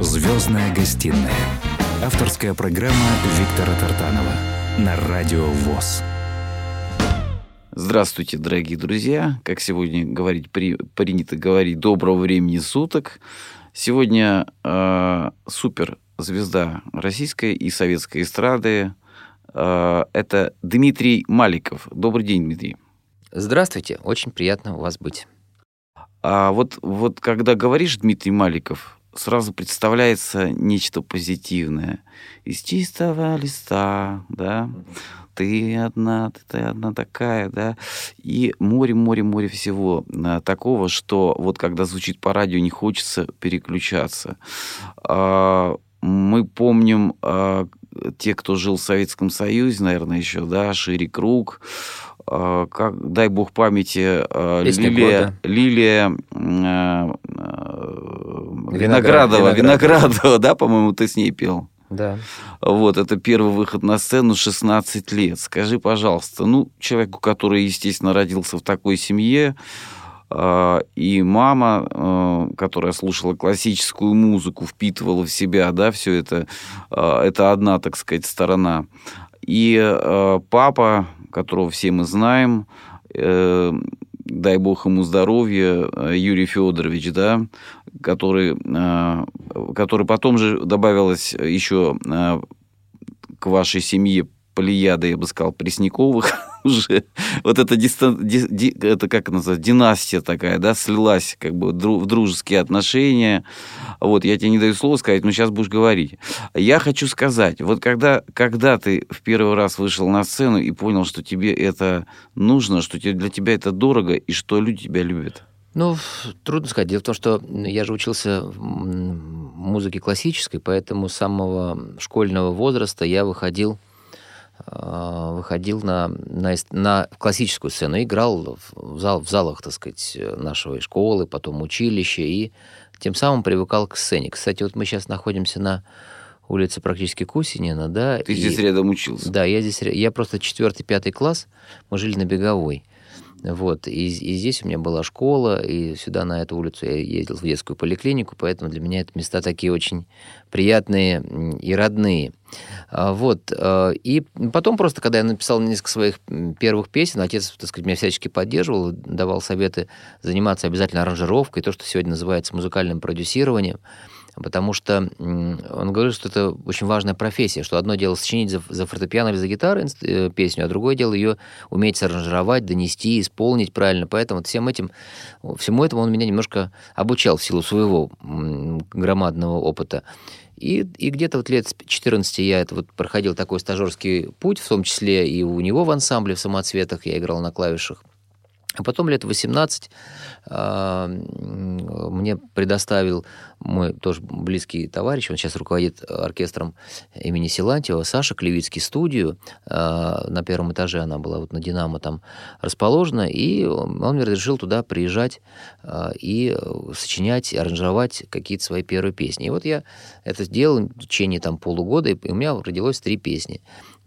Звездная гостиная. Авторская программа Виктора Тартанова на Радио ВОЗ. Здравствуйте, дорогие друзья. Как сегодня говорить, при, принято говорить, доброго времени суток. Сегодня э, супер звезда российской и советской эстрады. Э, это Дмитрий Маликов. Добрый день, Дмитрий. Здравствуйте, очень приятно у вас быть. А вот, вот когда говоришь Дмитрий Маликов, сразу представляется нечто позитивное. Из чистого листа, да, ты одна, ты одна такая, да, и море, море, море всего а, такого, что вот когда звучит по радио, не хочется переключаться. А, мы помним а, те, кто жил в Советском Союзе, наверное, еще, да, шире круг, а, как, дай бог памяти, Песня Лилия, года. Лилия э, Виноградова, Виноградова, да, по-моему, ты с ней пел? Да. Вот, это первый выход на сцену 16 лет. Скажи, пожалуйста, ну, человеку, который, естественно, родился в такой семье, и мама, которая слушала классическую музыку, впитывала в себя, да, все это, это одна, так сказать, сторона. И папа, которого все мы знаем, э, дай бог ему здоровья, э, Юрий Федорович, да, который, э, который потом же добавилось еще э, к вашей семье плеяда, я бы сказал, Пресняковых уже. Вот эта дистан... ди... Ди... это как назвать, династия такая, да, слилась как бы в дружеские отношения. Вот, я тебе не даю слова сказать, но сейчас будешь говорить. Я хочу сказать, вот когда, когда ты в первый раз вышел на сцену и понял, что тебе это нужно, что для тебя это дорого, и что люди тебя любят? Ну, трудно сказать. Дело в том, что я же учился музыке классической, поэтому с самого школьного возраста я выходил выходил на, на, на классическую сцену, играл в, зал, в залах, так сказать, нашей школы, потом училища, и тем самым привыкал к сцене. Кстати, вот мы сейчас находимся на улице практически Кусинина, да. Ты и, здесь рядом учился? Да, я здесь, я просто четвертый, пятый класс, мы жили на Беговой. Вот, и, и здесь у меня была школа, и сюда, на эту улицу, я ездил в детскую поликлинику, поэтому для меня это места такие очень приятные и родные. А, вот, а, и потом просто, когда я написал несколько своих первых песен, отец, так сказать, меня всячески поддерживал, давал советы заниматься обязательно аранжировкой, то, что сегодня называется музыкальным продюсированием, потому что он говорит, что это очень важная профессия, что одно дело сочинить за, за фортепиано или за гитару э, песню, а другое дело ее уметь саранжировать, донести, исполнить правильно. Поэтому всем этим, всему этому он меня немножко обучал в силу своего громадного опыта. И, и где-то вот лет с 14 я это вот проходил такой стажерский путь, в том числе и у него в ансамбле в самоцветах, я играл на клавишах. А потом лет 18 э, мне предоставил мой тоже близкий товарищ, он сейчас руководит оркестром имени Силантьева, Саша Клевицкий, студию. Э, на первом этаже она была вот на «Динамо» там расположена, и он мне разрешил туда приезжать э, и сочинять, аранжировать какие-то свои первые песни. И вот я это сделал в течение там полугода, и у меня родилось три песни.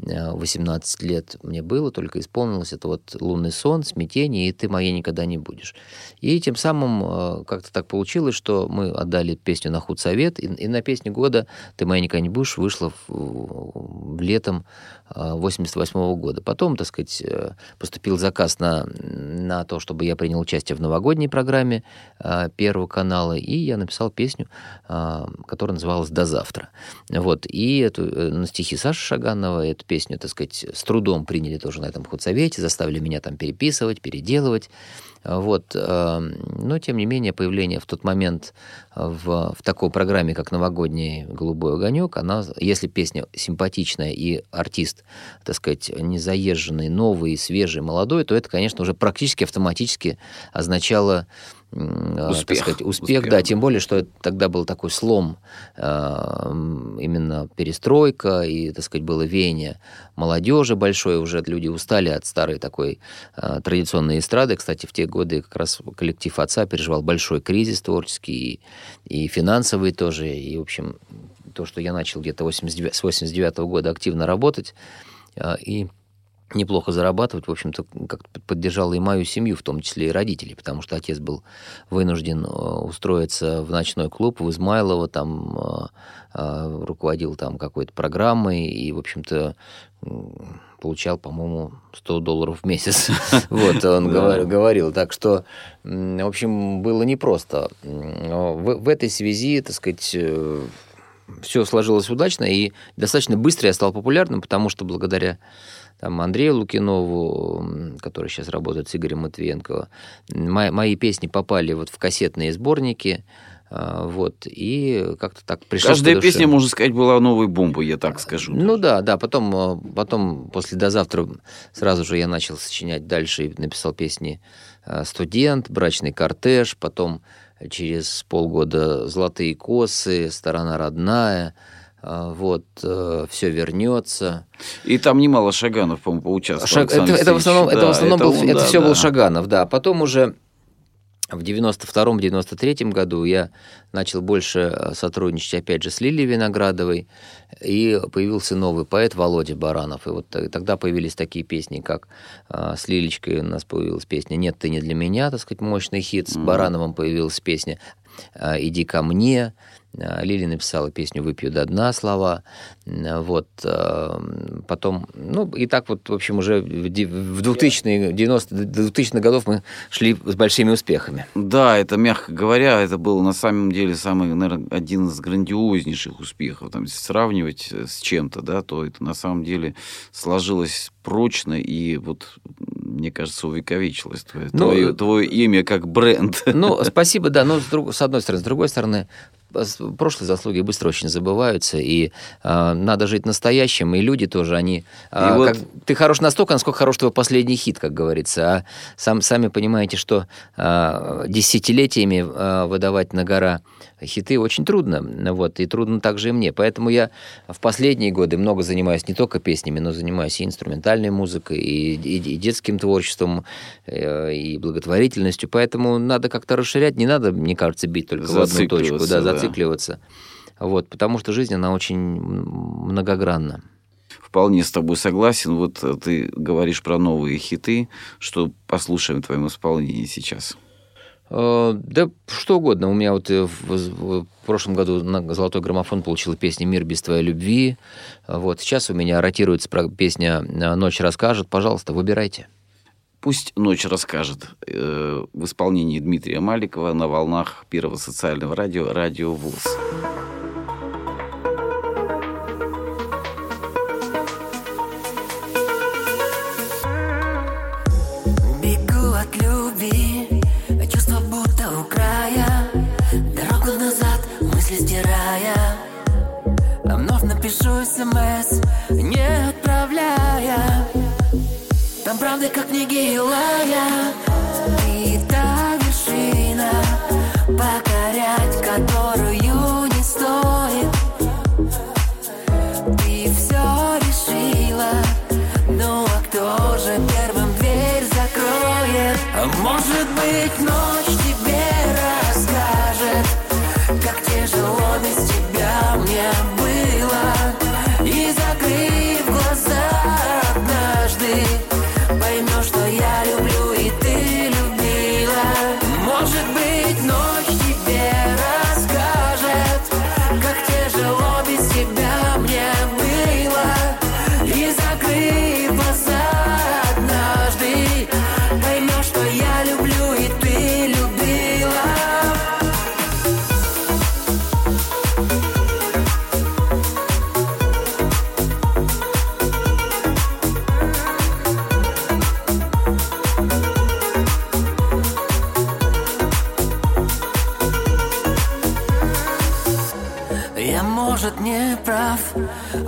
18 лет мне было, только исполнилось это вот «Лунный сон», «Смятение» и «Ты моей никогда не будешь». И тем самым э, как-то так получилось, что мы отдали песню на худсовет, и, и на песню года «Ты моей никогда не будешь» вышла в, в летом 88 -го года. Потом, так сказать, э, поступил заказ на, на то, чтобы я принял участие в новогодней программе э, Первого канала, и я написал песню, которая называлась «До завтра». Вот, и эту, на стихи Саши Шаганова эту песню, так сказать, с трудом приняли тоже на этом худсовете, заставили меня там переписывать, переделывать. Вот. Эм, но, тем не менее, появление в тот момент в, в такой программе, как «Новогодний голубой огонек», она, если песня симпатичная и артист, так сказать, незаезженный, новый, свежий, молодой, то это, конечно, уже практически автоматически означало успех, так сказать, успех, успех, да, тем более, что тогда был такой слом, именно перестройка, и, так сказать, было веяние молодежи большое, уже люди устали от старой такой традиционной эстрады. Кстати, в те годы как раз коллектив отца переживал большой кризис творческий, и, и финансовый тоже, и, в общем, то, что я начал где-то 89, с 89 -го года активно работать, а, и неплохо зарабатывать, в общем-то, как поддержала и мою семью, в том числе и родителей, потому что отец был вынужден э, устроиться в ночной клуб в Измайлово, там э, э, руководил там какой-то программой и, в общем-то, получал, по-моему, 100 долларов в месяц. Вот, он говорил. Так что, в общем, было непросто. В этой связи, так сказать, все сложилось удачно, и достаточно быстро я стал популярным, потому что благодаря там, Андрею Лукинову, который сейчас работает с Игорем Матвиенко, мои, мои песни попали вот в кассетные сборники, вот, и как-то так пришло. Каждая песня, можно сказать, была новой бомбой, я так скажу. Ну да, да, потом, а, потом после «До завтра» сразу же я начал сочинять дальше и написал песни а, «Студент», «Брачный кортеж», потом через полгода «Золотые косы», «Сторона родная», а, вот, э, все вернется. И там немало Шаганов, по-моему, поучаствовал. Шаг... Это, это в основном, да, это, в основном это, был, он, это да, все да. был Шаганов, да. Потом уже в 92-93 году я начал больше э, сотрудничать, опять же, с Лилией Виноградовой, и появился новый поэт Володя Баранов. И вот тогда появились такие песни, как э, с Лилечкой у нас появилась песня «Нет, ты не для меня», так сказать, мощный хит. С Барановым появилась песня «Иди ко мне», Э, Лили написала песню «Выпью до дна» слова. Э, вот. Э, потом, ну, и так вот, в общем, уже в 2000-е, 90 2000 годов мы шли с большими успехами. Да, это, мягко говоря, это был на самом деле самый, наверное, один из грандиознейших успехов. Там, если сравнивать с чем-то, да, то это на самом деле сложилось прочно и вот мне кажется, увековечилось твое, ну, твое, твое имя как бренд. Ну, спасибо, да, но с, друг, с одной стороны. С другой стороны, прошлые заслуги быстро очень забываются, и э, надо жить настоящим, и люди тоже, они... Э, вот... как, ты хорош настолько, насколько хорош твой последний хит, как говорится. А сам, сами понимаете, что э, десятилетиями э, выдавать на гора хиты очень трудно, вот, и трудно также и мне. Поэтому я в последние годы много занимаюсь не только песнями, но занимаюсь и инструментальной музыкой, и, и, и детским творчеством, э, и благотворительностью. Поэтому надо как-то расширять, не надо, мне кажется, бить только в одну точку, да, да. Зацикливаться. Вот, потому что жизнь, она очень многогранна вполне с тобой согласен. Вот ты говоришь про новые хиты, что послушаем в твоем исполнении сейчас. Э, да что угодно. У меня вот э, в, в прошлом году на «Золотой граммофон» получила песня «Мир без твоей любви». Вот сейчас у меня ротируется песня «Ночь расскажет». Пожалуйста, выбирайте. Пусть «Ночь расскажет» э, в исполнении Дмитрия Маликова на волнах Первого социального радио «Радио ВУЗ». Там правда как книги Илая И та вершина, покорять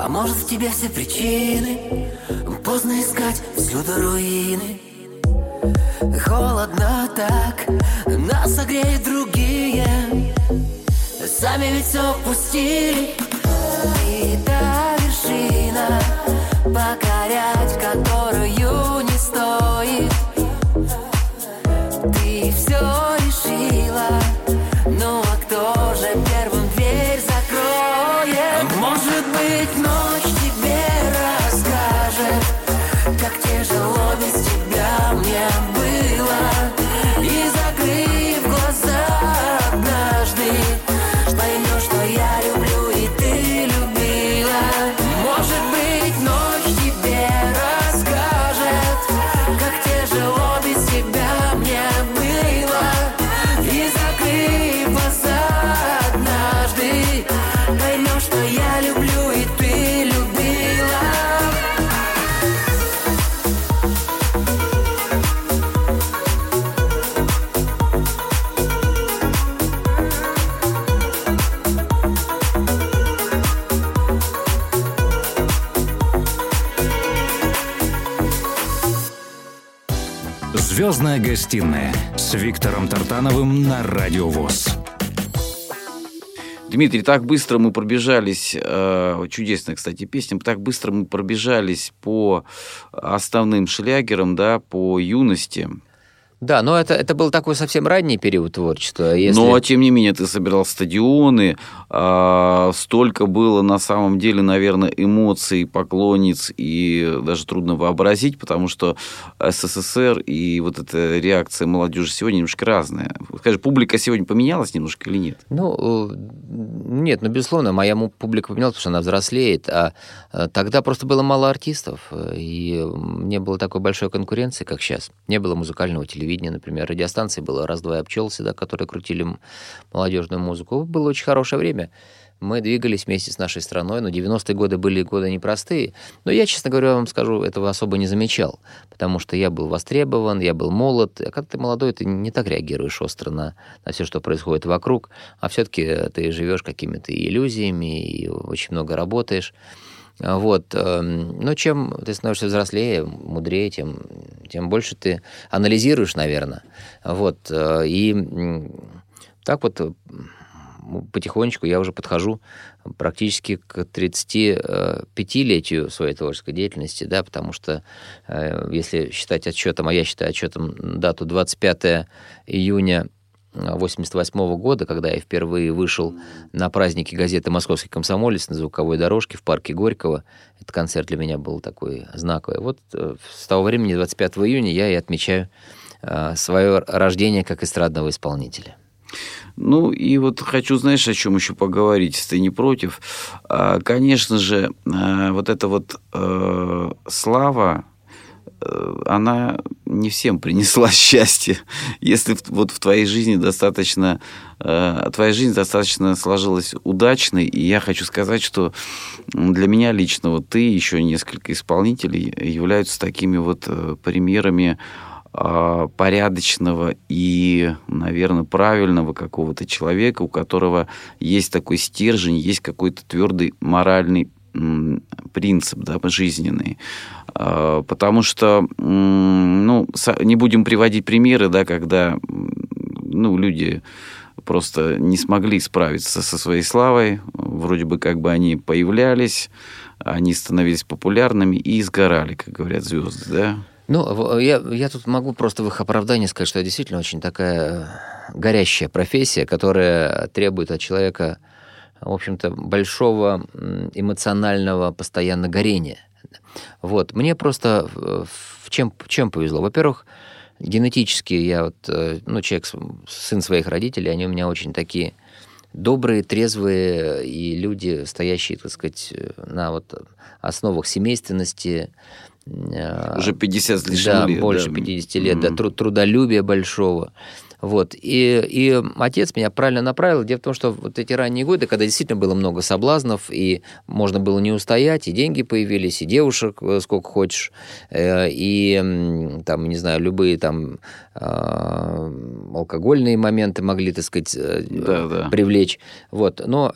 А может в тебе все причины? Поздно искать всюду руины. Холодно так Нас согреют другие. Сами ведь все пустили. И та вершина Покорять гостиная с Виктором Тартановым на Радио ВОЗ. Дмитрий, так быстро мы пробежались, э, чудесная, кстати, песня, так быстро мы пробежались по основным шлягерам, да, по юности. Да, но это, это был такой совсем ранний период творчества. Если... Но, тем не менее, ты собирал стадионы, э, столько было на самом деле, наверное, эмоций, поклонниц, и даже трудно вообразить, потому что СССР и вот эта реакция молодежи сегодня немножко разная. Скажи, публика сегодня поменялась немножко или нет? Ну, э, нет, ну, безусловно, моя публика поменялась, потому что она взрослеет, а э, тогда просто было мало артистов, и не было такой большой конкуренции, как сейчас. Не было музыкального телевидения телевидения, например, радиостанции было «Раз-два обчелся», да, которые крутили молодежную музыку. Было очень хорошее время. Мы двигались вместе с нашей страной, но 90-е годы были годы непростые. Но я, честно говоря, вам скажу, этого особо не замечал, потому что я был востребован, я был молод. А когда ты молодой, ты не так реагируешь остро на, на все, что происходит вокруг, а все-таки ты живешь какими-то иллюзиями и очень много работаешь. Вот. Эм, но чем ты становишься взрослее, мудрее, тем, тем больше ты анализируешь, наверное. Вот. Э, и так вот э, потихонечку я уже подхожу практически к 35-летию своей творческой деятельности, да, потому что э, если считать отчетом, а я считаю отчетом дату 25 июня 1988 года, когда я впервые вышел на праздники газеты «Московский комсомолец» на звуковой дорожке в парке Горького. Этот концерт для меня был такой знаковый. Вот э, с того времени, 25 июня, я и отмечаю э, свое рождение как эстрадного исполнителя. Ну, и вот хочу, знаешь, о чем еще поговорить, если ты не против. А, конечно же, э, вот эта вот слава, она не всем принесла счастье. Если вот в твоей жизни достаточно, э, твоя жизнь достаточно сложилась удачной, и я хочу сказать, что для меня лично вот ты и еще несколько исполнителей являются такими вот э, примерами порядочного и, наверное, правильного какого-то человека, у которого есть такой стержень, есть какой-то твердый моральный принцип да, жизненный. А, потому что, ну, не будем приводить примеры, да, когда ну, люди просто не смогли справиться со своей славой. Вроде бы как бы они появлялись, они становились популярными и сгорали, как говорят звезды, да? Ну, я, я тут могу просто в их оправдании сказать, что это действительно очень такая горящая профессия, которая требует от человека в общем-то, большого эмоционального постоянно горения. Вот. Мне просто в чем, чем повезло? Во-первых, генетически я вот, э, ну, человек, сын своих родителей, они у меня очень такие добрые, трезвые и люди, стоящие, так сказать, на вот основах семейственности. Э, Уже 50 с лишним да, лет. больше да. 50 лет, mm-hmm. да, труд, трудолюбия большого. Вот. И, и отец меня правильно направил. Дело в том, что вот эти ранние годы, когда действительно было много соблазнов, и можно было не устоять, и деньги появились, и девушек э, сколько хочешь, э, и там, не знаю, любые там а, алкогольные моменты могли, так сказать, э, да, да. привлечь. Вот. Но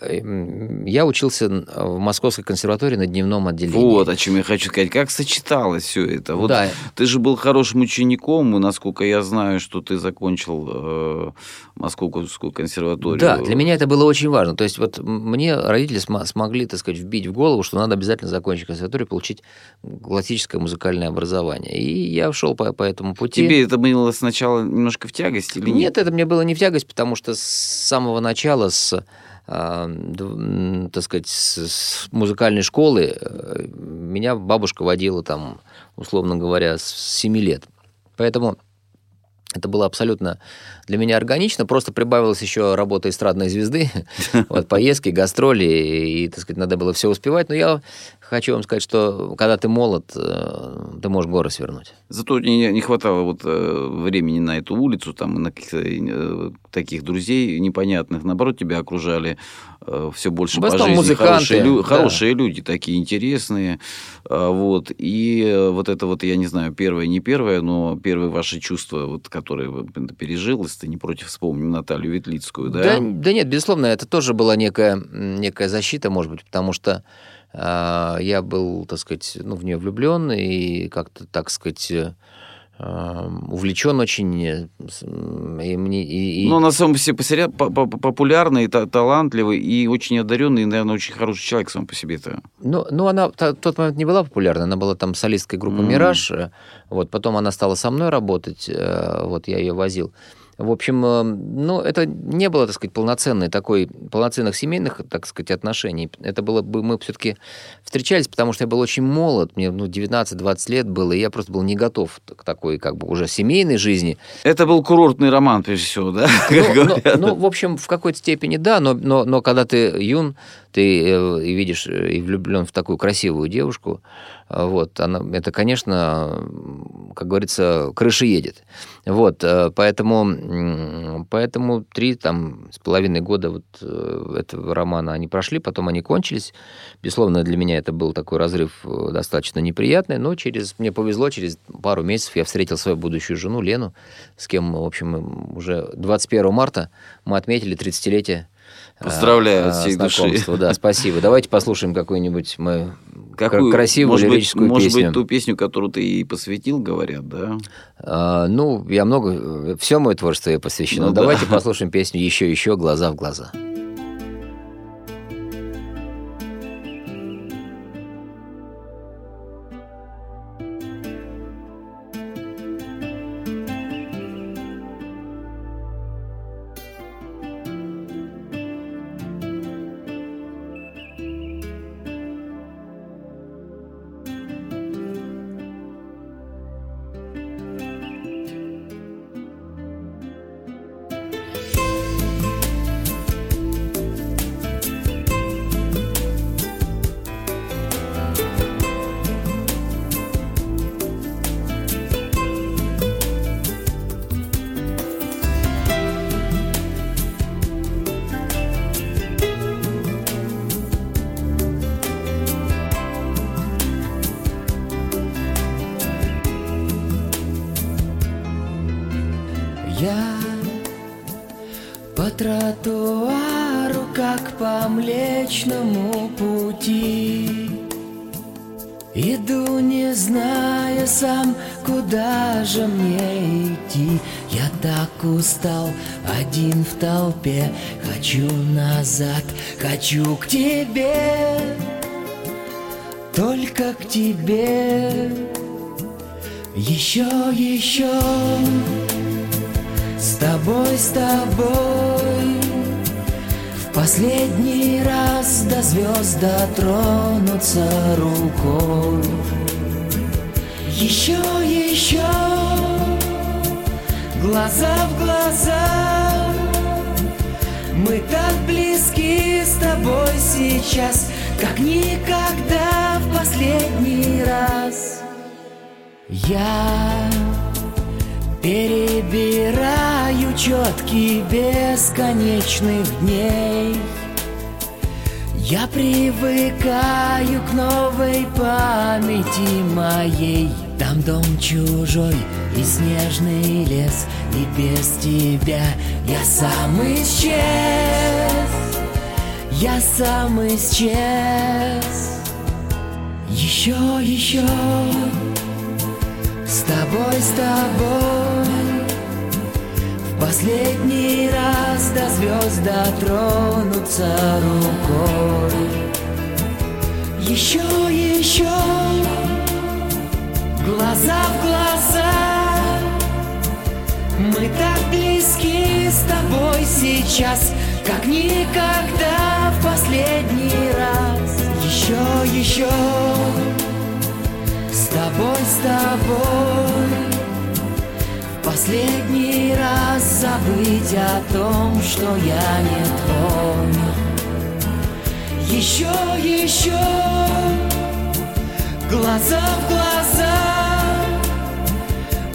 я учился в Московской консерватории на дневном отделении. Вот, о чем я хочу сказать. Как сочеталось все это? Вот да. Ты же был хорошим учеником, и, насколько я знаю, что ты закончил э, Московскую консерваторию. Да, для меня это было очень важно. То есть вот мне родители см- смогли, так сказать, вбить в голову, что надо обязательно закончить консерваторию, получить классическое музыкальное образование. И я шел по, по этому пути. Тебе это было сначала немножко в тягость или нет? Нет, это мне было не в тягость, потому что с самого начала, с э, так сказать, с музыкальной школы э, меня бабушка водила там, условно говоря, с 7 лет. Поэтому это было абсолютно для меня органично, просто прибавилось еще работа эстрадной звезды, вот, поездки, гастроли, и, так сказать, надо было все успевать. Но я хочу вам сказать, что когда ты молод, э, ты можешь горы свернуть. Зато не, не хватало вот э, времени на эту улицу, там, на каких-то э, таких друзей непонятных. Наоборот, тебя окружали все больше по жизни музыканты, хорошие, лю- да. хорошие люди, такие интересные. Вот. И вот это вот, я не знаю, первое, не первое, но первые ваши чувства, вот, которые пережил, если ты не против, вспомним Наталью Ветлицкую, да? Да, да нет, безусловно, это тоже была некая, некая защита, может быть, потому что а, я был, так сказать, ну, в нее влюблен и как-то, так сказать, э, увлечен очень. э, И мне, и, и- Ну, на самом по- популярный, та- талантливый и очень одаренный, и, наверное, очень хороший человек сам по себе-то. Ну, ну, она в тот момент не была популярна, она была там солисткой группы Мгм. «Мираж», э, вот, потом она стала со мной работать, э, вот, я ее возил. В общем, э, ну, это не было, так сказать, полноценной такой, полноценных семейных, так сказать, отношений. Это было бы, мы все-таки встречались, потому что я был очень молод, мне, ну, 19-20 лет было, и я просто был не готов к такой, как бы, уже семейной жизни. Это был курортный роман, прежде всего, да? Ну, ну, ну, в общем, в какой-то степени да, но, но, но когда ты юн, ты э, и видишь э, и влюблен в такую красивую девушку, э, вот, она, это, конечно, как говорится, крыша едет. Вот, э, поэтому, поэтому три там с половиной года вот этого романа они прошли, потом они кончились. Безусловно, для меня это был такой разрыв достаточно неприятный, но через, мне повезло, через пару месяцев я встретил свою будущую жену Лену, с кем, в общем, уже 21 марта мы отметили 30-летие э, Поздравляю от э, всей души. Да, спасибо. Давайте послушаем какую-нибудь мы Какую, красивую может быть, лирическую может песню. быть, ту песню, которую ты и посвятил, говорят, да? А, ну, я много... Все мое творчество ей посвящено. Ну да. Давайте послушаем песню «Еще-еще, глаза в глаза». Я по тротуару, как по Млечному пути. Иду, не зная сам, куда же мне идти. Я так устал, один в толпе. Хочу назад, хочу к тебе. Только к тебе. Еще, еще с тобой, с тобой. В последний раз до звезд дотронуться рукой. Еще, еще Глаза в глаза. Мы так близки с тобой сейчас Как никогда в последний раз. Я Перебираю четки бесконечных дней. Я привыкаю к новой памяти моей. Там дом чужой и снежный лес И без тебя я сам исчез. Я сам исчез. Еще, еще с тобой, с тобой. В последний раз до звезд дотронуться рукой. Еще, еще. Глаза в глаза. Мы так близки с тобой сейчас Как никогда в последний раз. Еще, еще с тобой, с тобой. Последний раз забыть о том, что я не твой. Еще, еще. Глаза в глаза.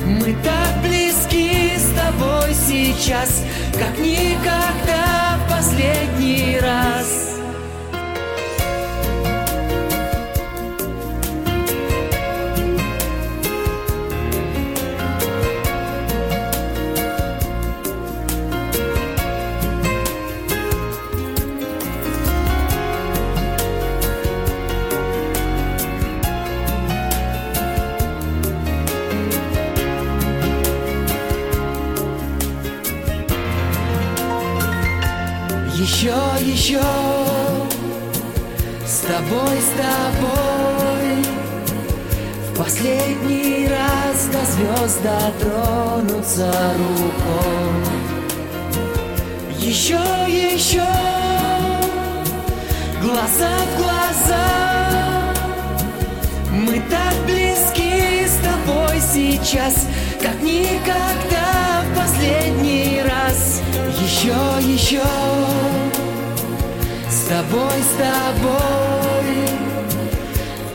Мы так близки с тобой сейчас Как никогда в последний раз еще С тобой, с тобой. В последний раз до звезд дотронуться рукой. Еще, еще Глаза в глаза. Мы так близки с тобой сейчас Как никогда в последний раз. Еще, еще С тобой, с тобой.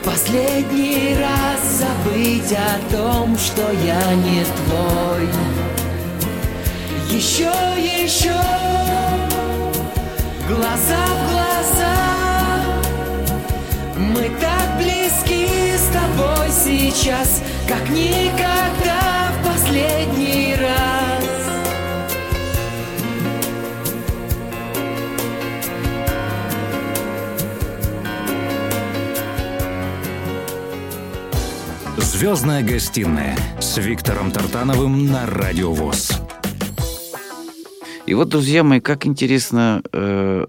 Последний раз забыть о том, что я не твой. Еще, еще. Глаза в глаза. Мы так близки с тобой сейчас Как никогда Звездная гостиная с Виктором Тартановым на Радио ВОЗ. И вот, друзья мои, как интересно, э,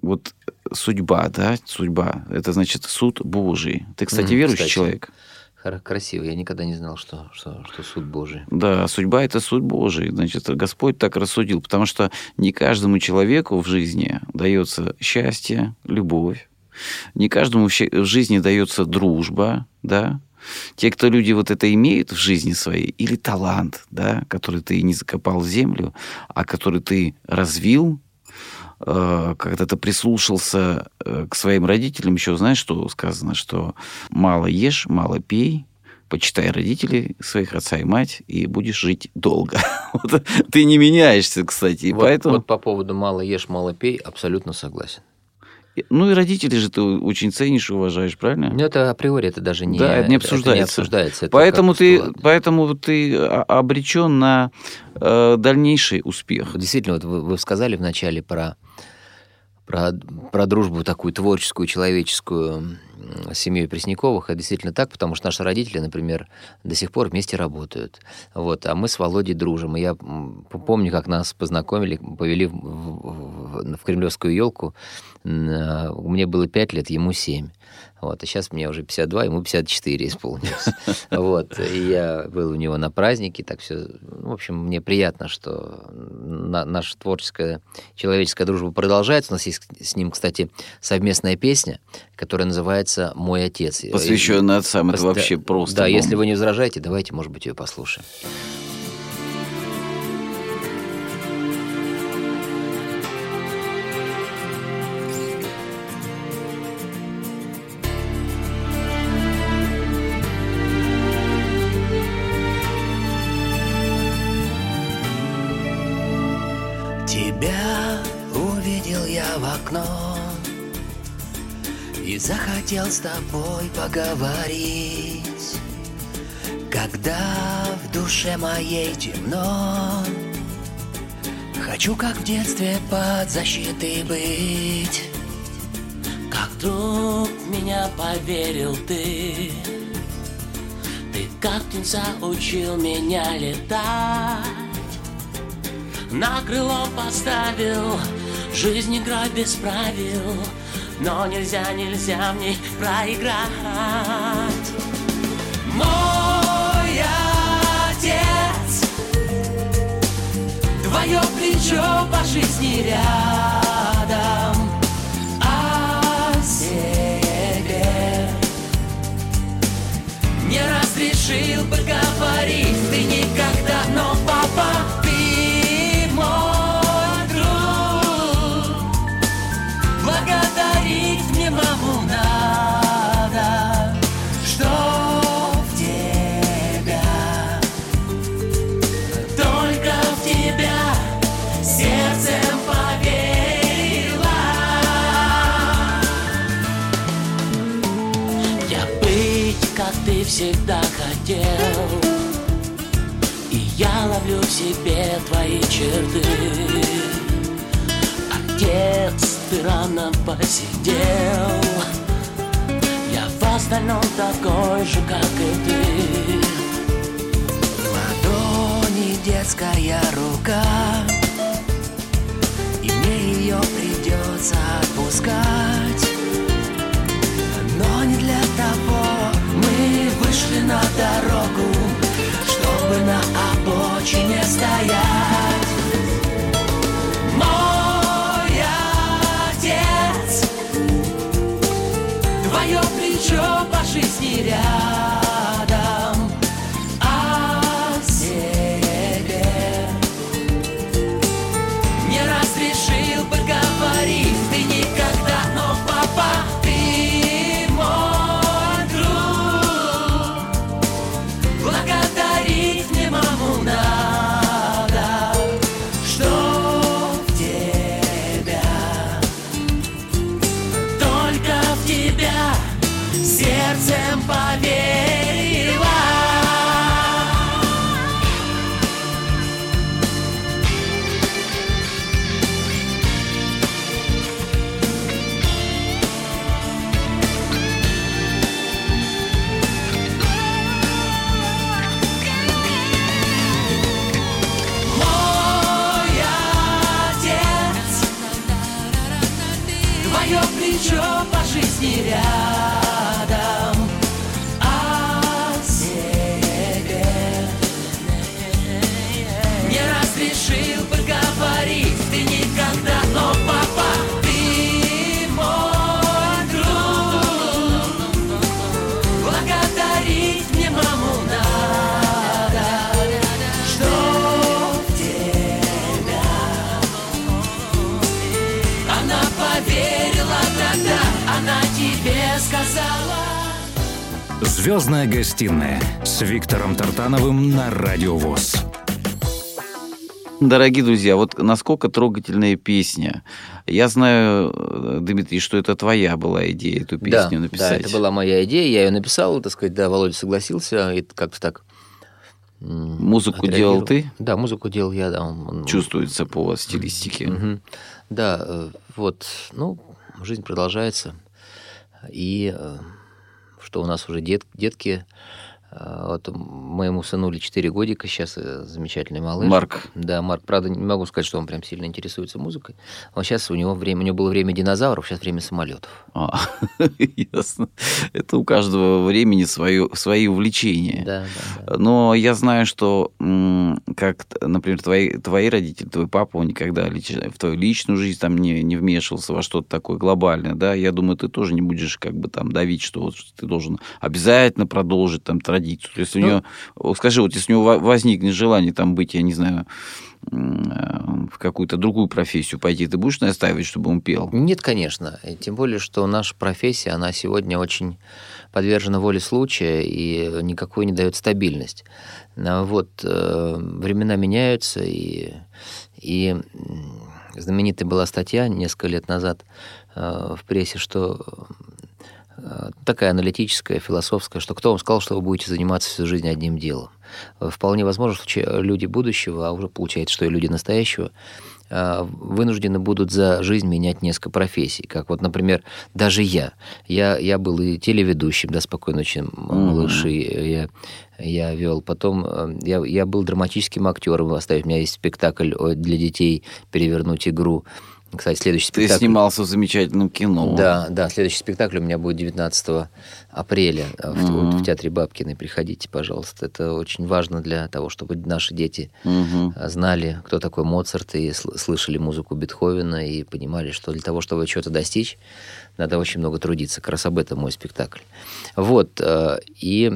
вот судьба, да, судьба, это значит суд Божий. Ты, кстати, Мгм, верующий кстати. человек? Красиво. Я никогда не знал, что, что, что суд Божий. Да, судьба это суд Божий. Значит, Господь так рассудил, потому что не каждому человеку в жизни дается счастье, любовь. Не каждому в жизни дается дружба, да. Те, кто люди вот это имеют в жизни своей, или талант, да, который ты не закопал в землю, а который ты развил, э, когда ты прислушался э, к своим родителям, еще знаешь, что сказано, что мало ешь, мало пей, почитай родителей своих отца и мать, и будешь жить долго. Вот Ты не меняешься, кстати, вот, поэтому... вот по поводу мало ешь, мало пей, абсолютно согласен. Ну и родителей же ты очень ценишь и уважаешь, правильно? Но это априори это даже не, Да, это не обсуждается. обсуждается. Это Поэтому ты, постулат. поэтому ты а- обречен на э, дальнейший успех. Действительно, вот вы, вы сказали вначале про, про, про дружбу такую творческую, человеческую с семьей Пресняковых. Это действительно так, потому что наши родители, например, до сих пор вместе работают. Вот, а мы с Володей дружим. И я помню, как нас познакомили, повели в, в- в- в Кремлевскую елку. Мне было 5 лет, ему 7. Вот, а сейчас мне уже 52, ему 54 исполнилось. Вот, и я был у него на празднике, так все, в общем, мне приятно, что на- наша творческая, человеческая дружба продолжается. У нас есть с ним, кстати, совместная песня, которая называется «Мой отец». Посвященный отцам, это вообще просто. Да, если вы не возражаете, давайте, может быть, ее послушаем. Захотел с тобой поговорить. Когда в душе моей темно Хочу, как в детстве, под защитой быть. Как друг меня поверил ты. Ты как птенца учил меня летать. На крыло поставил Жизнь игра без правил Но нельзя, нельзя мне проиграть. Мой отец Твое плечо по жизни рядом О себе Не разрешил бы говорить. Ты никогда, но папа всегда хотел. И я ловлю в себе твои черты. Отец, ты рано посидел. Я в остальном такой же, как и ты. Ладони детская рука. И мне ее придется отпускать вышли на дорогу Чтобы на обочине стоять. Мой отец Твое плечо по жизни рядом по сказала Звездная гостиная с Виктором Тартановым на Радио ВОЗ. Дорогие друзья, вот насколько трогательная песня. Я знаю, э, Дмитрий, что это твоя была идея эту песню да, написать. Да, это была моя идея, я ее написал, так сказать, да, Володя согласился, и как-то так... Музыку делал ты? Да, музыку делал я, да. он- он- Чувствуется по стилистике. Мгм. Да, э, вот, ну, жизнь продолжается. И э, что у нас уже дет, детки, вот моему сынули 4 годика, сейчас э, замечательный малыш. Марк. Да, Марк, правда, не могу сказать, что он прям сильно интересуется музыкой. Он сейчас, у него время, у него было время динозавров, сейчас время самолетов. А, ясно. Это у каждого времени свое, свои увлечения. Да, да, да. Но я знаю, что, как, например, твои, твои родители, твой папа, он никогда в твою личную жизнь там не, не вмешивался во что-то такое глобальное, да, я думаю, ты тоже не будешь как бы там давить, что вот ты должен обязательно продолжить там традицию. То есть у Ну- вот скажи, вот если у него во- возникнет желание там быть, я не знаю, э, в какую-то другую профессию пойти, ты будешь настаивать, чтобы он пел? Нет, конечно. И Тем более, что наша профессия, она сегодня очень подвержена воле случая и никакой не дает стабильность. Вот э, времена меняются, и, и знаменитая была статья несколько лет назад э, в прессе, что такая аналитическая, философская, что кто вам сказал, что вы будете заниматься всю жизнь одним делом. Вполне возможно, что люди будущего, а уже получается, что и люди настоящего, э, вынуждены будут за жизнь менять несколько профессий. Как вот, например, даже я. Я, я был и телеведущим, да, «Спокойной ночи, малыши», я, я вел. Потом э, я, я был драматическим актером, оставить. У меня есть спектакль для детей «Перевернуть игру». Кстати, следующий Ты спектакль... снимался в замечательном кино. Да, да, следующий спектакль у меня будет 19 апреля э, в, Мгм. в Театре Бабкиной. Приходите, пожалуйста. Это очень важно для того, чтобы наши дети э, знали, кто такой Моцарт, и сл- слышали музыку Бетховена, и понимали, что для того, чтобы чего-то достичь, надо очень много трудиться. Как раз об этом мой спектакль. Вот. э, И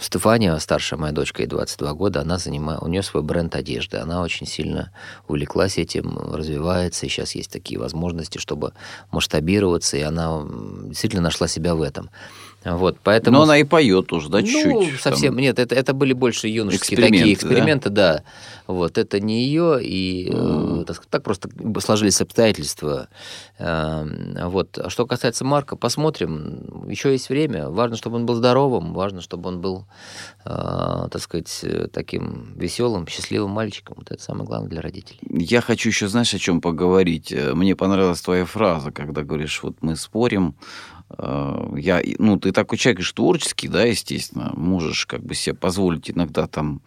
Стефания, старшая моя дочка, ей 22 года, она занимает, у нее свой бренд одежды. Она очень сильно увлеклась этим, развивается, и сейчас есть такие возможности, чтобы масштабироваться, и она действительно нашла себя в этом. Вот, поэтому... Но она и поет тоже, да, Ну, чуть-чуть? совсем там. нет, это, это были больше юношеские Эксперименты, такие да? эксперименты, да. Вот, это не ее, и э, Мгм. так, так просто сложились обстоятельства. Эм, Вот. А что касается Марка, посмотрим. Еще есть время. Важно, чтобы он был здоровым, важно, чтобы он был, э, так сказать, таким веселым, счастливым мальчиком. Вот это самое главное для родителей. Я хочу еще, знаешь, о чем поговорить. Э, Мне понравилась твоя фраза, когда говоришь, вот мы спорим. Э, Я, ну, ты такой человек, что творческий, да, естественно, можешь как бы себе позволить иногда там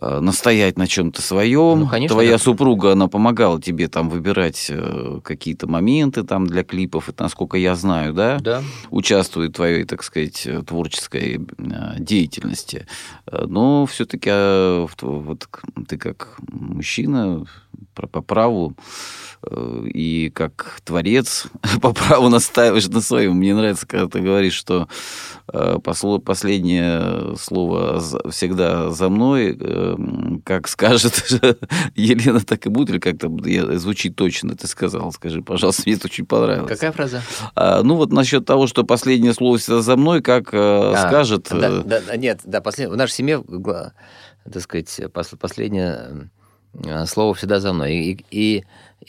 настоять на чем-то своем. Ну, конечно, Твоя да. супруга, она помогала тебе там выбирать э, какие-то моменты там для клипов, это насколько я знаю, да? Да. Участвует в твоей, так сказать, э, творческой э, деятельности. Э, Но все-таки вот к- ты как мужчина по праву э, и как творец по праву настаиваешь на своем. Мне нравится, когда ты говоришь, что э, последнее слово всегда за мной, э, как скажет Елена, так и будет, или как там я- звучит точно, ты сказал. Скажи, пожалуйста, мне это очень понравилось. Какая фраза? А, ну вот насчет того, что последнее слово всегда за мной, как э, А, скажет... Да, э, да, да, нет, да, послед... в нашей семье, так сказать, пос- последнее э, слово всегда за мной. И, и, и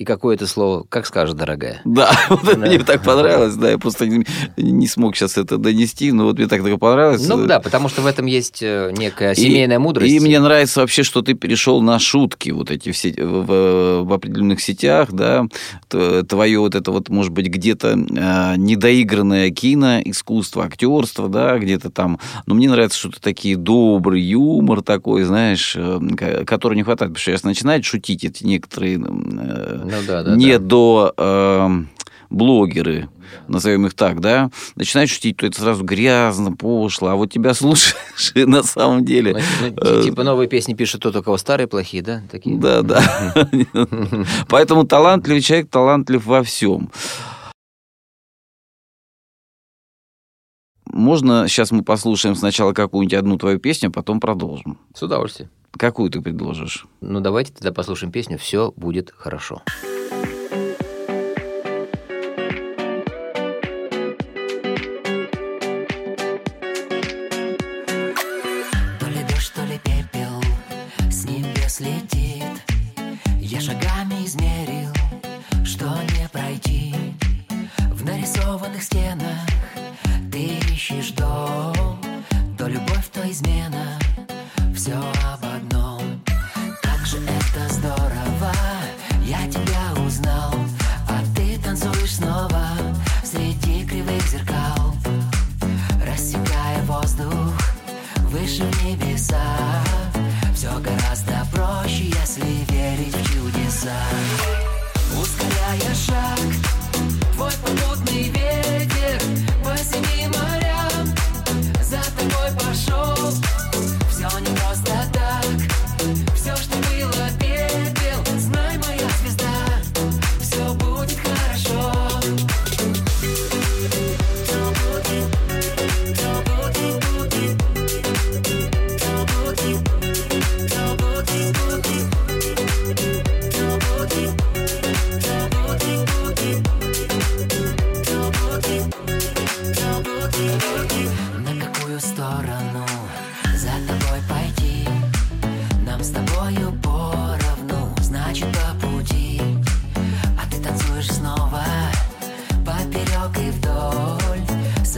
какое это слово, как скажешь, дорогая. Да, вот это мне так понравилось, да, я просто не, не смог сейчас это донести, но вот мне так так понравилось. Ну да, потому что в этом есть э, некая И- семейная мудрость. И мне нравится вообще, что ты перешел на шутки вот эти все в, в определенных сетях, да, твое вот это вот, может быть, где-то э, недоигранное кино, искусство, актерство, да, где-то там. Но мне нравится, что ты такие добрый юмор такой, знаешь, э, ко- который не хватает, потому что сейчас начинают шутить эти некоторые э, Ну да, да, не да. до э, блогеры, назовем их так, да, начинают шутить, то это сразу грязно, пошло, а вот тебя слушаешь, и на самом деле... Ну, ну, ти- типа новые песни пишет тот, у кого старые плохие, да? Такие? Да, да. Поэтому талантливый человек талантлив во всем. Можно сейчас мы послушаем сначала какую-нибудь одну твою песню, а потом продолжим. С удовольствием. Какую ты предложишь? Ну давайте тогда послушаем песню «Все будет хорошо». То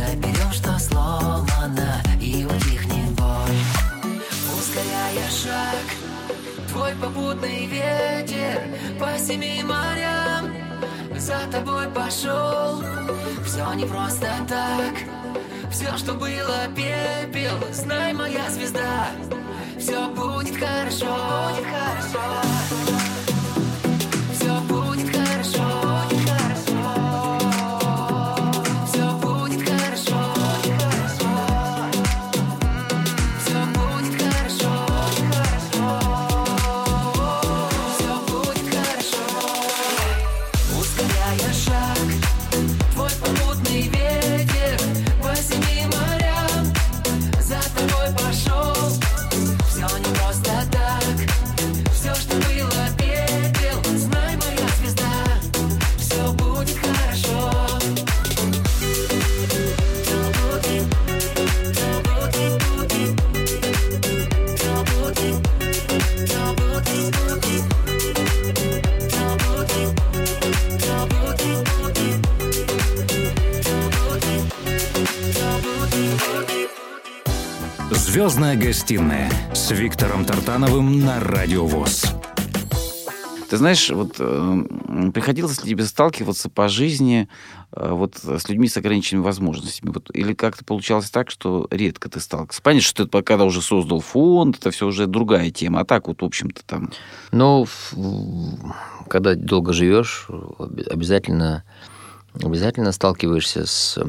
Соберем, что сломано, и утихнет боль. Ускоряя шаг, твой попутный ветер По семи морям. За тобой пошел Все не просто так, все, что было пепел Знай, моя звезда, все будет хорошо, будет хорошо Звездная гостиная с Виктором Тартановым на Радио ВОЗ. Ты знаешь, вот э, приходилось ли тебе сталкиваться по жизни э, вот с людьми с ограниченными возможностями? Вот, или как-то получалось так, что редко ты сталкивался? Понятно, что ты когда уже создал фонд, это все уже другая тема. А так вот, в общем-то, там... Ну, когда долго живешь, обязательно, обязательно сталкиваешься с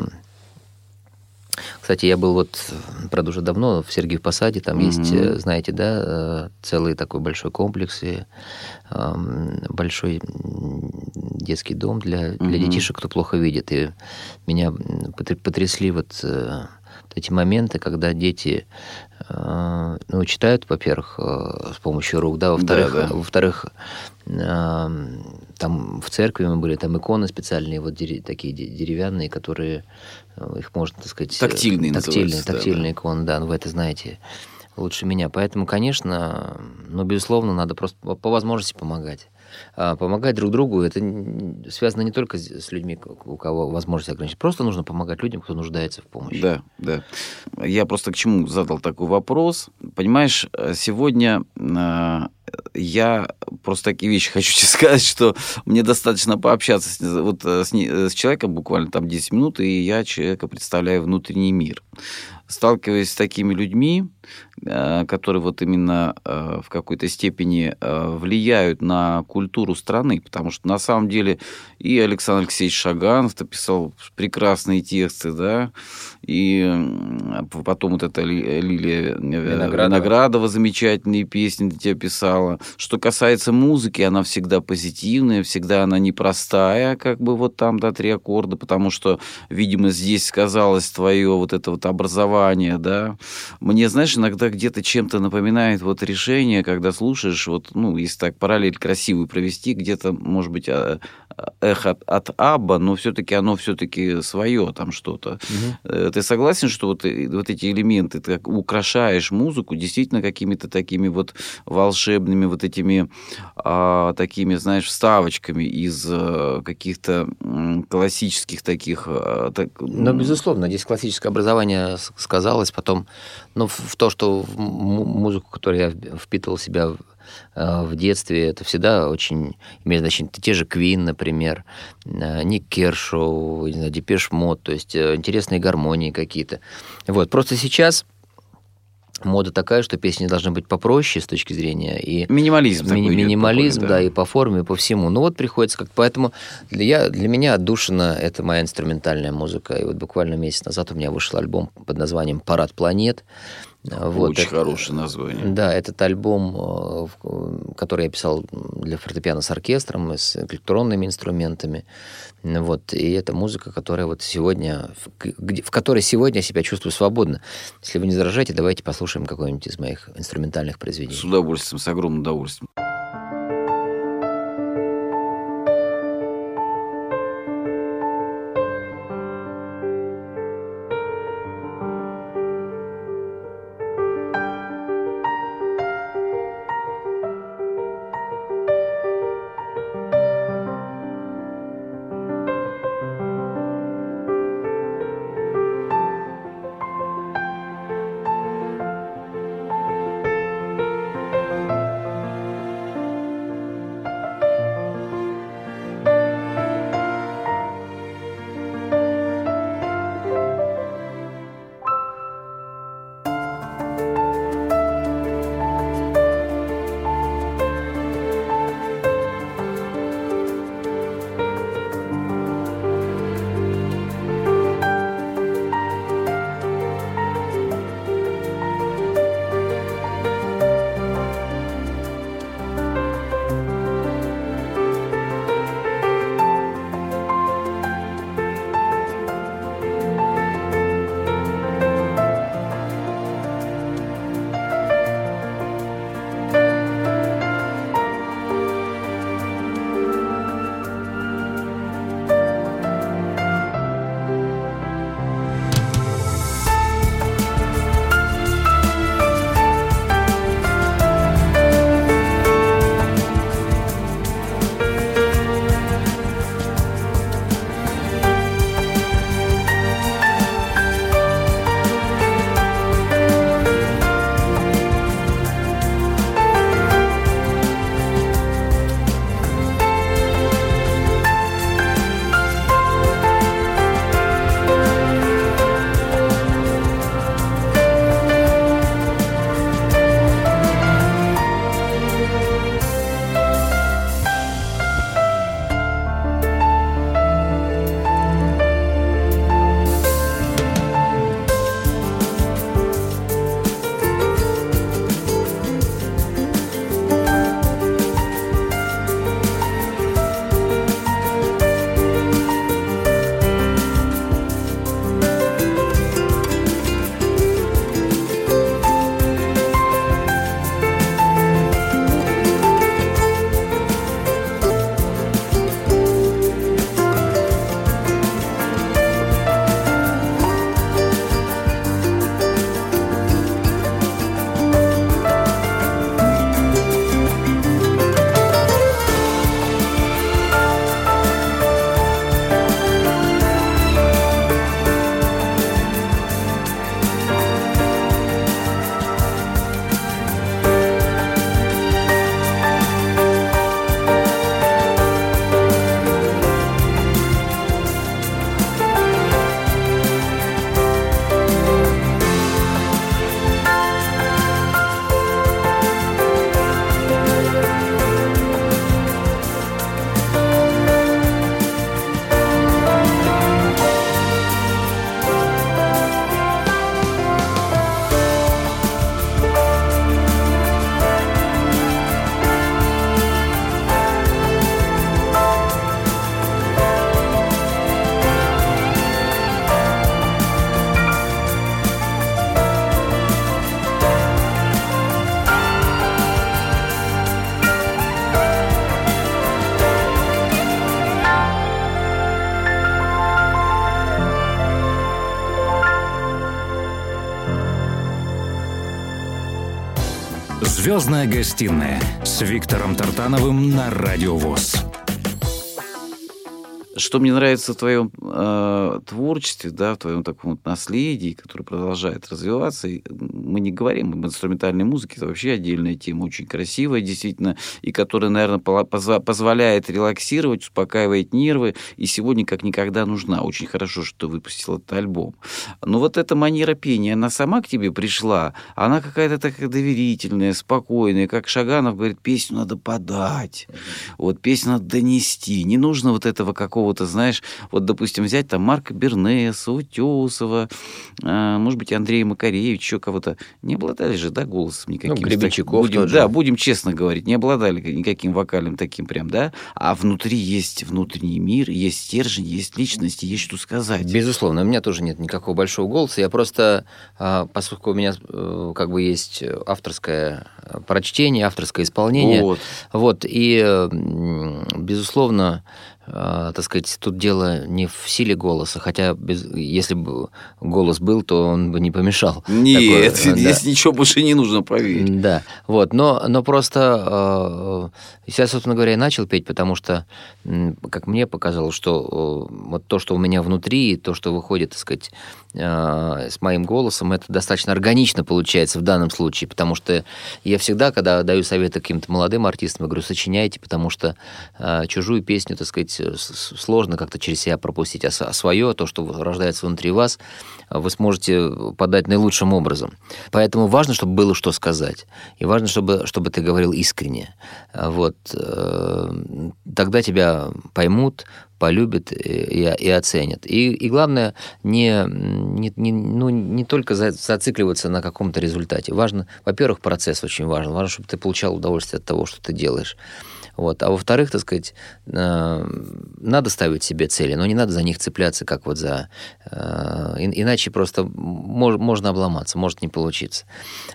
кстати, я был вот, правда, уже давно в Сергиев Посаде, там mm-hmm. есть, э, знаете, да, э, целый такой большой комплекс и большой детский дом для, для mm-hmm. детишек, кто плохо видит. И меня потрясли вот э, эти моменты, когда дети ну, читают, во-первых, с помощью рук, да, во-вторых, да, да. во-вторых, там в церкви мы были, там иконы специальные, вот такие деревянные, которые Э, их можно, так сказать... Тактильные Тактильные, тактильные да, иконы, да, ну, вы это знаете лучше меня. Поэтому, конечно, ну, безусловно, надо просто по возможности помогать. А помогать друг другу, это связано не только с людьми, у кого возможность ограничить. Просто нужно помогать людям, кто нуждается в помощи. Да, да. Я просто к чему задал такой вопрос. Понимаешь, сегодня а, я просто такие вещи хочу тебе сказать, что мне достаточно пообщаться с, вот, э, с, с человеком буквально там 10 минут, и я человека представляю внутренний мир. Сталкиваясь с такими людьми, Э, которые вот именно э, в какой-то степени э, влияют на культуру страны, потому что на самом деле и Александр Алексеевич Шаганов писал прекрасные тексты, да, и потом вот эта Лилия Виноградова. Виноградова замечательные песни для тебя писала. Что касается музыки, она всегда позитивная, всегда она непростая, как бы вот там, да, три аккорда, потому что, видимо, здесь сказалось твое вот это вот образование, да. Мне, знаешь, иногда где-то чем-то напоминает вот решение, когда слушаешь, вот, ну, если так параллель красивую провести, где-то, может быть, а, эхо от, от Абба, но все-таки оно все-таки свое там что-то. Угу. Ты согласен, что вот, э, вот эти элементы, ты украшаешь музыку действительно какими-то такими вот волшебными вот этими а, такими, знаешь, вставочками из а, каких-то классических таких... А, так... Ну, безусловно, здесь классическое образование сказалось, потом, ну, в то, что в музыку, которую я впитывал себя Э, в детстве, это всегда очень имеет значение. Те же Queen, например, э, Ник Кершоу, не знаю, Depeche Mode, то есть э, интересные гармонии какие-то. Вот. Просто сейчас мода такая, что песни должны быть попроще с точки зрения и минимализм, ми- минимализм, такой, да. да, и по форме, и по всему. Ну вот приходится как поэтому для я для меня отдушина это моя инструментальная музыка. И вот буквально месяц назад у меня вышел альбом под названием "Парад планет". Вот Очень это, хорошее название. Да, этот альбом, э, который я писал для фортепиано с оркестром, с электронными инструментами. Вот, и это музыка, которая вот сегодня, в которой сегодня я себя чувствую свободно. Если вы не заражаете, давайте послушаем какой-нибудь из моих инструментальных произведений. С удовольствием, с огромным удовольствием. Звездная гостиная с Виктором Тартановым на Радио ВОЗ. Что мне нравится в твоем э, творчестве, да, в твоем таком вот наследии, которое продолжает развиваться. И мы не говорим об инструментальной музыке, это вообще отдельная тема, очень красивая, действительно, и которая, наверное, позволяет релаксировать, успокаивает нервы, и сегодня как никогда нужна. Очень хорошо, что выпустил этот альбом. Но вот эта манера пения, она сама к тебе пришла, она какая-то такая доверительная, спокойная, как Шаганов говорит, песню надо подать, вот песню надо донести, не нужно вот этого какого какого-то, знаешь, вот, допустим, взять там Марка Бернеса, Утесова, э, может быть, Андрея Макаревича, еще кого-то. Не обладали же, да, голосом никаким. Ну, Гребенщиков будем, тот Да, будем честно говорить, не обладали никаким вокальным таким прям, да, а внутри есть внутренний мир, есть стержень, есть личность, есть что сказать. Безусловно, у меня тоже нет никакого большого голоса. Я просто, а, поскольку у меня э, как бы есть авторское прочтение, авторское исполнение, Вот. вот и, э, безусловно, а, так сказать, тут дело не в силе голоса, хотя без, если бы голос был, то он бы не помешал. Нет, Такое, да. здесь ничего больше не нужно, поверь. Да, вот, но, но просто э, я, собственно говоря, и начал петь, потому что, как мне показалось, что э, вот то, что у меня внутри, то, что выходит, так сказать, э, с моим голосом, это достаточно органично получается в данном случае, потому что я всегда, когда даю советы каким-то молодым артистам, я говорю, сочиняйте, потому что э, чужую песню, так сказать, с- сложно как-то через себя пропустить, а, а свое, то, что рождается внутри вас, вы сможете подать наилучшим образом. Поэтому важно, чтобы было что сказать. И важно, чтобы, чтобы ты говорил искренне. Вот. э, Тогда тебя поймут, полюбят и- и оценят. И, и главное, не, не, не- ну, не только за- зацикливаться на каком-то результате. Важно, во-первых, процесс очень важен. Важно, чтобы ты получал удовольствие от того, что ты делаешь. Вот. А во-вторых, так сказать, э, надо ставить себе цели, но не надо за них цепляться, как вот за... э, Иначе просто мож- можно обломаться, может не получиться.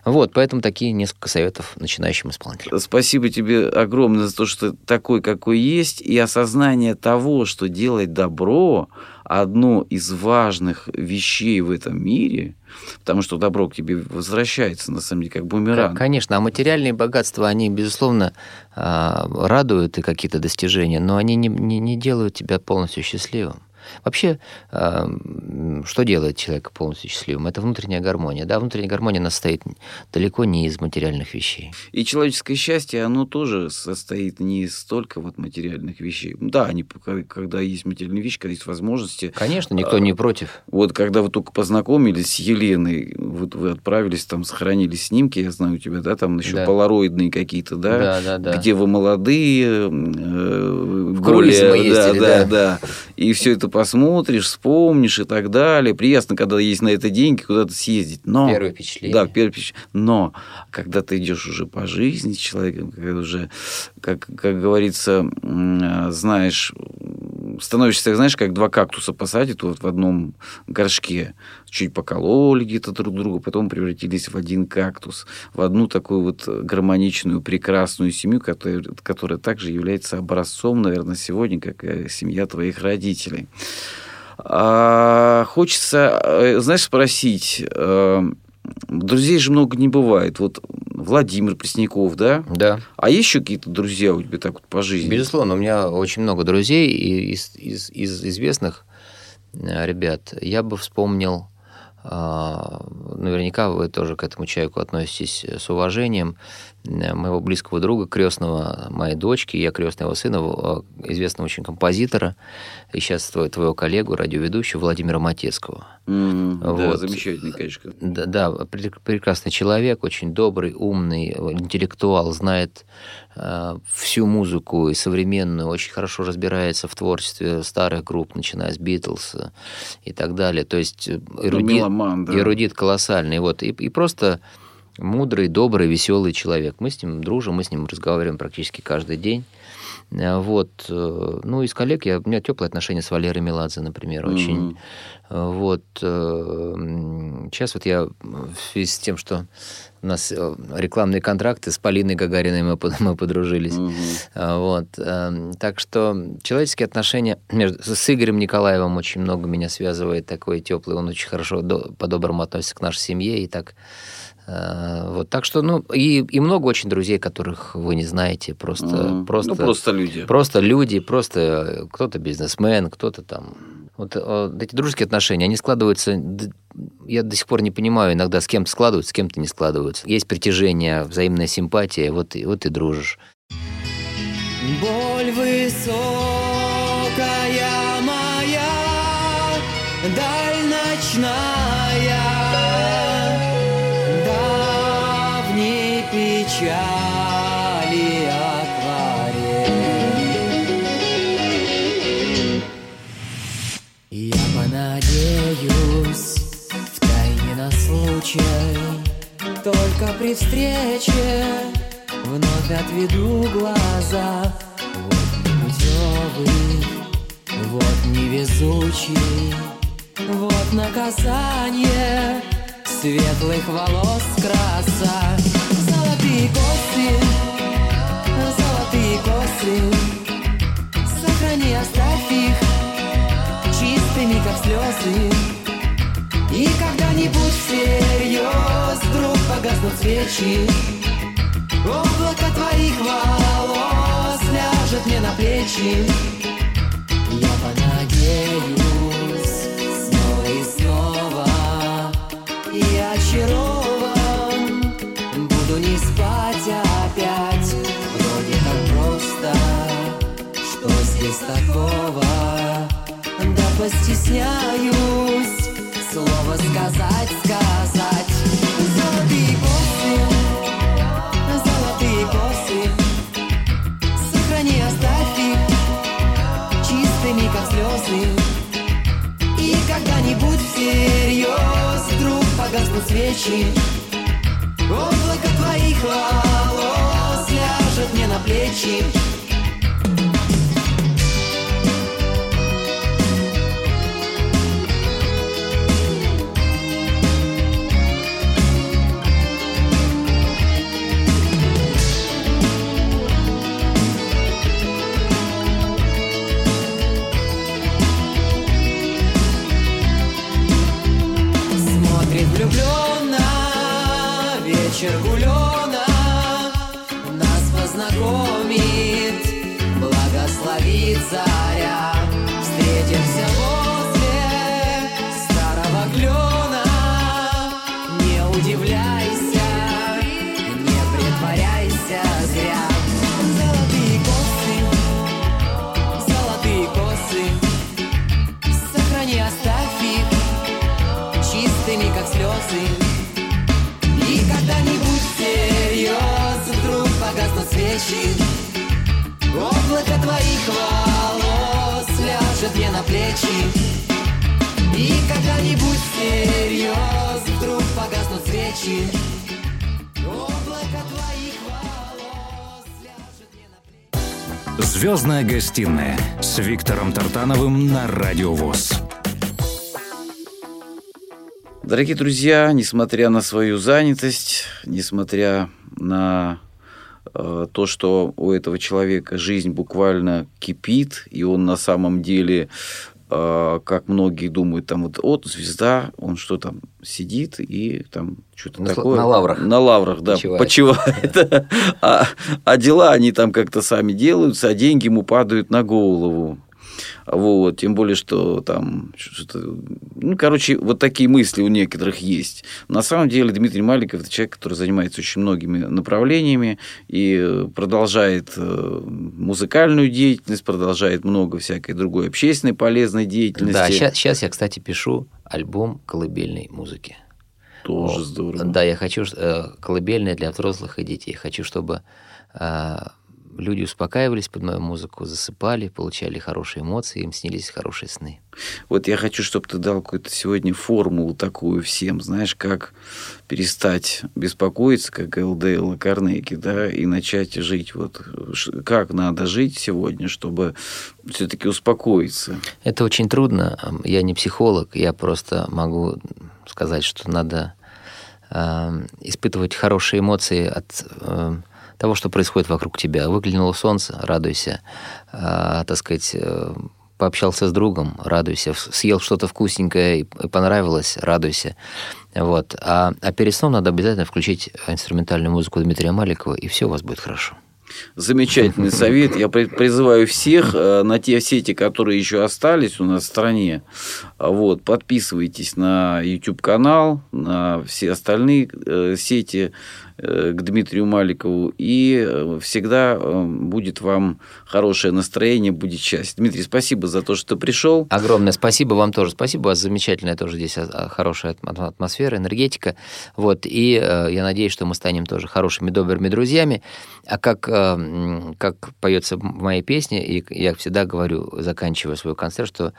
Вот, поэтому такие несколько советов начинающим исполнителям. Спасибо тебе огромное за то, что ты такой, какой есть, и осознание того, что делать добро одно из важных вещей в этом мире, потому что добро к тебе возвращается, на самом деле, как бумеранг. Конечно, а материальные богатства, они, безусловно, а, радуют и какие-то достижения, но они не, не, не делают тебя полностью счастливым. Вообще, а, м, что делает человека полностью счастливым? Это внутренняя гармония. Да, внутренняя гармония она состоит далеко не из материальных вещей. И человеческое счастье, оно тоже состоит не из столько вот материальных вещей. Да, они, когда есть материальные вещи, когда есть возможности. Конечно, никто не против. Вот когда вы только познакомились с Еленой, вот вы отправились, там сохранили снимки, я знаю у тебя, да, там еще Да. полароидные какие-то, да, Да, да, да. где вы молодые, э, В круиз мы ездили, да, да. да, и все это посмотришь, вспомнишь и так далее. Приятно, когда есть на это деньги, куда-то съездить. Но Первое впечатление. да, первое впечатление. Но когда ты идешь уже по жизни с человеком, когда уже, как, как говорится, м, знаешь, становишься, знаешь, как два кактуса посадят вот в одном горшке. Чуть покололи где-то друг друга, потом превратились в один кактус, в одну такую вот гармоничную, прекрасную семью, которая, которая также является образцом, наверное, сегодня, как семья твоих родителей. А, хочется, э, знаешь, спросить, э, друзей же много не бывает. Вот Владимир Пресняков, да? Да. А есть еще какие-то друзья у тебя так вот по жизни? Безусловно, у меня очень много друзей, и из, из, из известных э, ребят я бы вспомнил, наверняка вы тоже к этому человеку относитесь с уважением, э, моего близкого друга, крестного моей дочки, я крестный его сына, э, известного очень композитора, и сейчас твоего, твоего коллегу, радиоведущего Владимира Матецкого. Да, Вот. замечательный, конечно. Да, да, пре- прекрасный человек, очень добрый, умный, интеллектуал, знает э, всю музыку и современную, очень хорошо разбирается в творчестве старых групп, начиная с Битлз э, и так далее. То есть э, эрудит, Меломан, да. эрудит колоссальный. Вот, и, и просто мудрый, добрый, веселый человек. Мы с ним дружим, мы с ним разговариваем практически каждый день. Э, Вот. э, Ну, из коллег я, у меня теплые отношения с Валерой Меладзе, например, очень. Вот. э, м, Сейчас вот я в связи с тем, что У нас э, рекламные контракты с Полиной Гагариной мы, мы подружились. А, Вот. эм, Так что человеческие отношения между, с Игорем Николаевым очень много меня связывает, такой теплый, он очень хорошо, до- по-доброму относится к нашей семье, и так э, вот, так что, ну, и, и много очень друзей, которых вы не знаете, просто, Мгм. просто, Ну, просто люди. просто люди, просто э, кто-то бизнесмен, кто-то там. Вот э, эти дружеские отношения, они складываются. Я до сих пор не понимаю, иногда с кем-то складываются, с кем-то не складываются. Есть притяжение, взаимная симпатия, вот, и- вот и дружишь. Боль высокая моя, даль ночная, давней печали случай, только при встрече вновь отведу глаза. Вот непутевый, вот невезучий, вот наказание светлых волос краса. Золотые косы, золотые косы, сохрани, оставь их чистыми, как слезы. И когда-нибудь всерьез вдруг погаснут свечи, Облако твоих волос ляжет мне на плечи. Я понадеюсь снова и снова и очарован. Буду не спать опять, вроде как просто. Что здесь такого? Да постесняюсь слово сказать, сказать. Золотые косы, золотые косы, сохрани, оставь их чистыми, как слезы. И когда-нибудь всерьез вдруг погаснут свечи, облако твоих волос ляжет мне на плечи. Свечи, облако твоих волос ляжет мне на плечи. И когда-нибудь всерьез вдруг погаснут свечи, облако твоих волос ляжет мне на плечи. Звездная гостиная с Виктором Тартановым на Радио ВОЗ. Дорогие друзья, несмотря на свою занятость, несмотря на то, что у этого человека жизнь буквально кипит, и он на самом деле, э, как многие думают, там вот от звезда, он что там сидит и там что-то сла- такое. на лаврах. На лаврах, да, Почивает. почивает. А, а дела они там как-то сами делаются, а деньги ему падают на голову. Вот, тем более, что там что-то... Ну, короче, вот такие мысли у некоторых есть. На самом деле Дмитрий Маликов – это человек, который занимается очень многими направлениями и продолжает э, музыкальную деятельность, продолжает много всякой другой общественной полезной деятельности. Да, сейчас, я, кстати, пишу альбом колыбельной музыки. Тоже здорово. Да, я хочу э, колыбельные для взрослых и детей. Хочу, чтобы э, люди успокаивались под мою музыку, засыпали, получали хорошие эмоции, им снились хорошие сны. Вот я хочу, чтобы ты дал какую-то сегодня формулу такую всем, знаешь, как перестать беспокоиться, как ЛДЛ и Карнеги, да, и начать жить. Вот как надо жить сегодня, чтобы все-таки успокоиться. Это очень трудно. Я не психолог, я просто могу сказать, что надо э, испытывать хорошие эмоции от э, того, что происходит вокруг тебя. Выглянуло солнце, радуйся. Э, так сказать, э, пообщался с другом, радуйся. Съел что-то вкусненькое и понравилось, радуйся. Вот. А, а перед сном надо обязательно включить инструментальную музыку Дмитрия Маликова, и все у вас будет хорошо. Замечательный совет. Я призываю всех э, на те сети, которые еще остались у нас в стране, вот, подписывайтесь на YouTube-канал, на все остальные э, сети к Дмитрию Маликову, и э, всегда э, будет вам хорошее настроение, будет счастье. Дмитрий, спасибо за то, что пришел. Огромное спасибо вам тоже. Спасибо, у вас замечательная тоже здесь а, а, хорошая атмосфера, энергетика. Вот, и я надеюсь, что мы станем тоже хорошими, добрыми друзьями. А как, как поется в моей песне, и я всегда говорю, заканчивая свой концерт, что,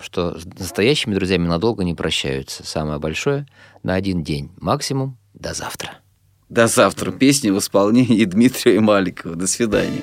что с настоящими друзьями надолго не прощаются. Самое большое на один день, максимум до завтра. До завтра. Песни в исполнении Дмитрия Маликова. До свидания.